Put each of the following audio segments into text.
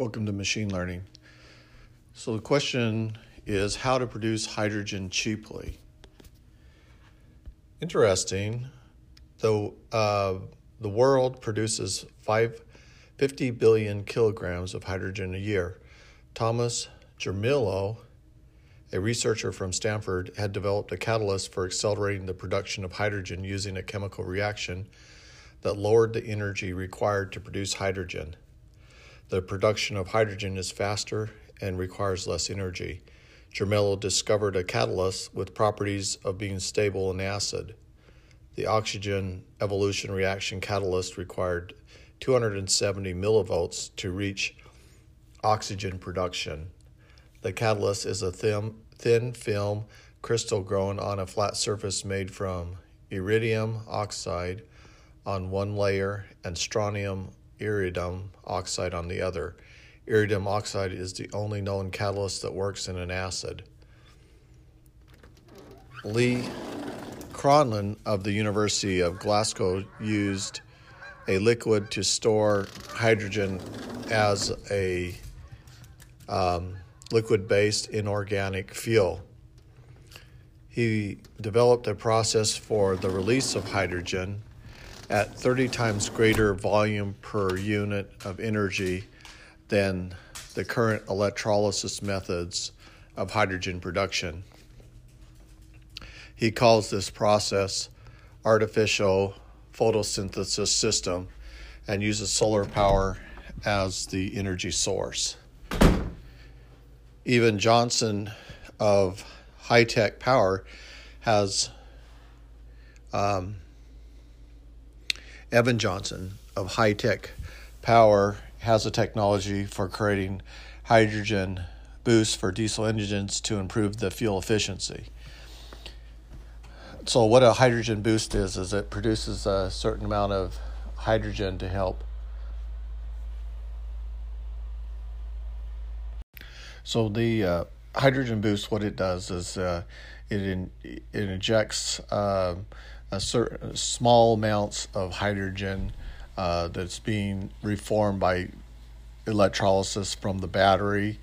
Welcome to machine learning. So, the question is how to produce hydrogen cheaply. Interesting, though, uh, the world produces five, 50 billion kilograms of hydrogen a year. Thomas Gersmelow, a researcher from Stanford, had developed a catalyst for accelerating the production of hydrogen using a chemical reaction that lowered the energy required to produce hydrogen. The production of hydrogen is faster and requires less energy. Gersmelow discovered a catalyst with properties of being stable in acid. The oxygen evolution reaction catalyst required 270 millivolts to reach oxygen production. The catalyst is a thin, thin film crystal grown on a flat surface made from iridium oxide on one layer and strontium iridium oxide on the other. Iridium oxide is the only known catalyst that works in an acid. Lee Cronin of the University of Glasgow used a liquid to store hydrogen as a um, liquid based inorganic fuel. He developed a process for the release of hydrogen at 30 times greater volume per unit of energy than the current electrolysis methods of hydrogen production. He calls this process artificial photosynthesis system and uses solar power as the energy source. Even Johnson of High Tech Power has um, Evan Johnson of High Tech Power has a technology for creating hydrogen boosts for diesel engines to improve the fuel efficiency. So, what a hydrogen boost is, is it produces a certain amount of hydrogen to help. So, the uh, hydrogen boost, what it does is uh, it, in, it injects. Uh, a certain small amounts of hydrogen uh, that's being reformed by electrolysis from the battery,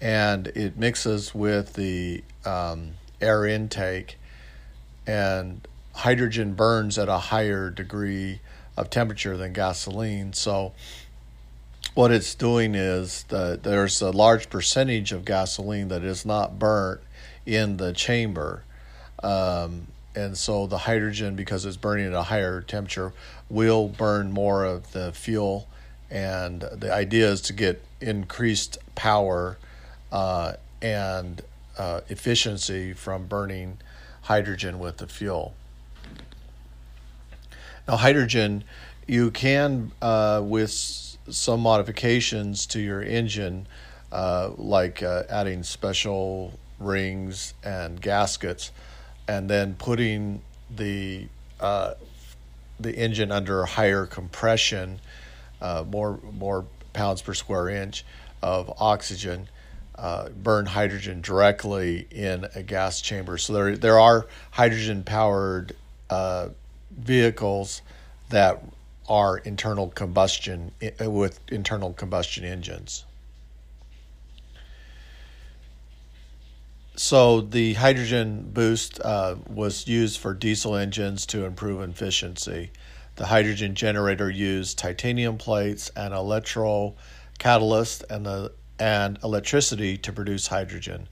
and it mixes with the um, air intake, and hydrogen burns at a higher degree of temperature than gasoline. So, what it's doing is that there's a large percentage of gasoline that is not burnt in the chamber. Um, and so the hydrogen, because it's burning at a higher temperature, will burn more of the fuel. And the idea is to get increased power uh, and uh, efficiency from burning hydrogen with the fuel. Now, hydrogen, you can, uh, with some modifications to your engine, uh, like uh, adding special rings and gaskets, and then putting the uh, the engine under higher compression, uh, more more pounds per square inch of oxygen, uh, burn hydrogen directly in a gas chamber. So there there are hydrogen powered uh, vehicles that are internal combustion with internal combustion engines. So the hydrogen boost uh, was used for diesel engines to improve efficiency. The hydrogen generator used titanium plates and electro catalyst and the and electricity to produce hydrogen.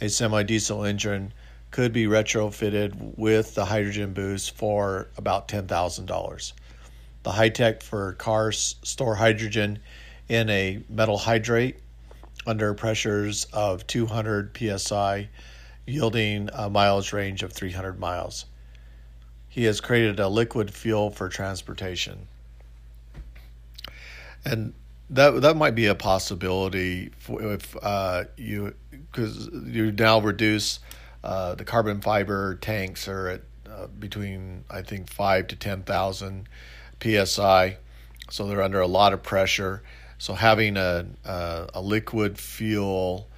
A semi-diesel engine could be retrofitted with the hydrogen boost for about $10,000. The high tech for cars store hydrogen in a metal hydrate under pressures of 200 psi, yielding a mileage range of 300 miles. He has created a liquid fuel for transportation. And that that might be a possibility if uh, you because you now reduce uh, the carbon fiber tanks are at uh, between I think five to ten thousand psi, so they're under a lot of pressure so having a, a, a liquid fuel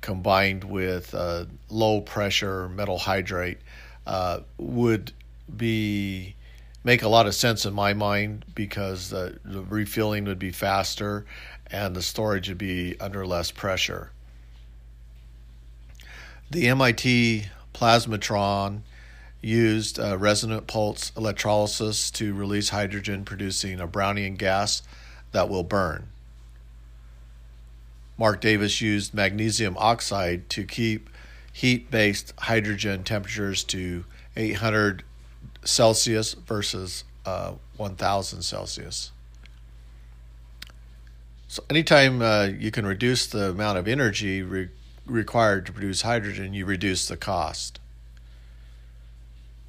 combined with a low pressure metal hydrate uh, would be make a lot of sense in my mind because the, the refilling would be faster and the storage would be under less pressure. The MIT plasmatron used uh, resonant pulse electrolysis to release hydrogen, producing a Brownian gas that will burn. Mark Davis used magnesium oxide to keep heat based hydrogen temperatures to 800 Celsius versus uh, 1000 Celsius. So, anytime uh, you can reduce the amount of energy re- required to produce hydrogen, you reduce the cost.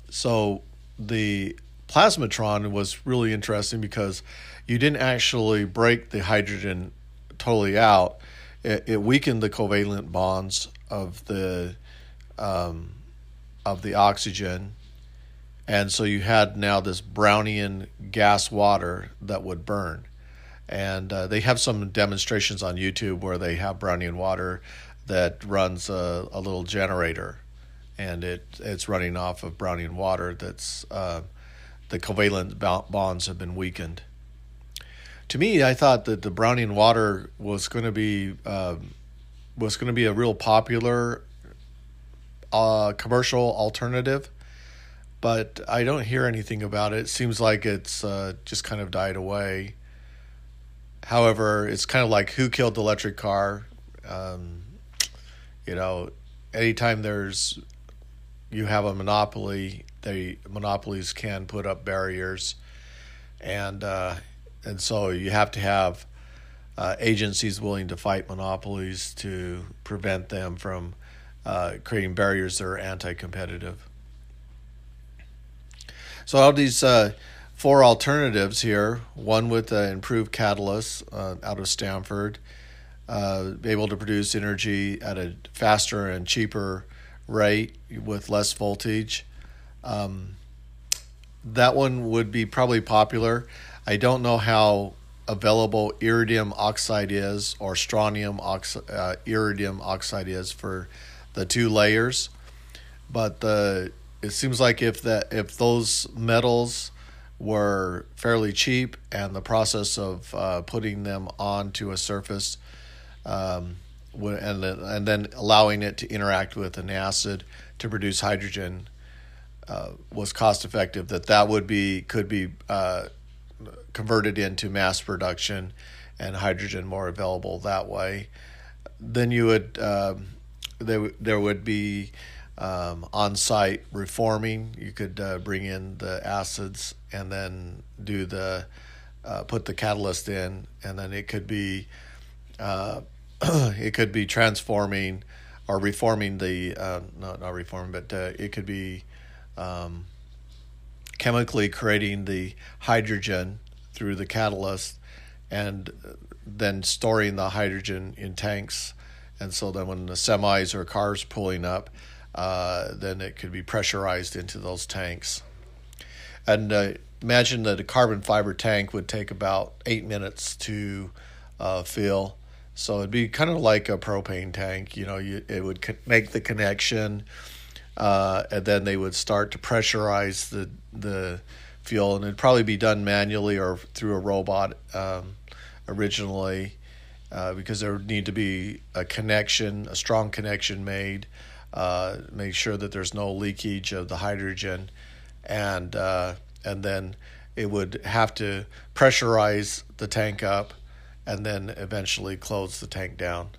So, the plasmatron was really interesting because you didn't actually break the hydrogen totally out. It, it weakened the covalent bonds of the um, of the oxygen, and so you had now this Brownian gas water that would burn. And uh, they have some demonstrations on YouTube where they have Brownian water that runs a, a little generator, and it it's running off of Brownian water that's uh, the covalent bonds have been weakened. To me, I thought that the Brownian water was going to be uh, was going to be a real popular uh, commercial alternative, but I don't hear anything about it. It seems like it's uh, just kind of died away. However, it's kind of like who killed the electric car. Um, you know, anytime there's you have a monopoly, they monopolies can put up barriers, and uh, and so you have to have uh, agencies willing to fight monopolies to prevent them from uh, creating barriers that are anti-competitive. So all these uh, four alternatives here, one with improved catalyst uh, out of Stanford, uh, able to produce energy at a faster and cheaper rate with less voltage. Um, that one would be probably popular. I don't know how available iridium oxide is or strontium uh, iridium oxide is for the two layers, but the it seems like if that if those metals were fairly cheap and the process of uh, putting them onto a surface um, and then, and then allowing it to interact with an acid to produce hydrogen uh, was cost effective that that would be could be uh, converted into mass production and hydrogen more available that way then you would um, there, there would be um, on site reforming. You could uh, bring in the acids and then do the uh, put the catalyst in, and then it could be uh, it could be transforming or reforming the uh, not not reforming, but uh, it could be um, chemically creating the hydrogen through the catalyst and then storing the hydrogen in tanks. And so then when the semis or cars pulling up, uh, then it could be pressurized into those tanks. And uh, imagine that a carbon fiber tank would take about eight minutes to uh, fill. So it'd be kind of like a propane tank. You know, you, it would co- make the connection, uh, and then they would start to pressurize the the fuel, and it'd probably be done manually or through a robot um, originally, uh, because there would need to be a connection, a strong connection made uh, make sure that there's no leakage of the hydrogen, and uh, and then it would have to pressurize the tank up, and then eventually close the tank down.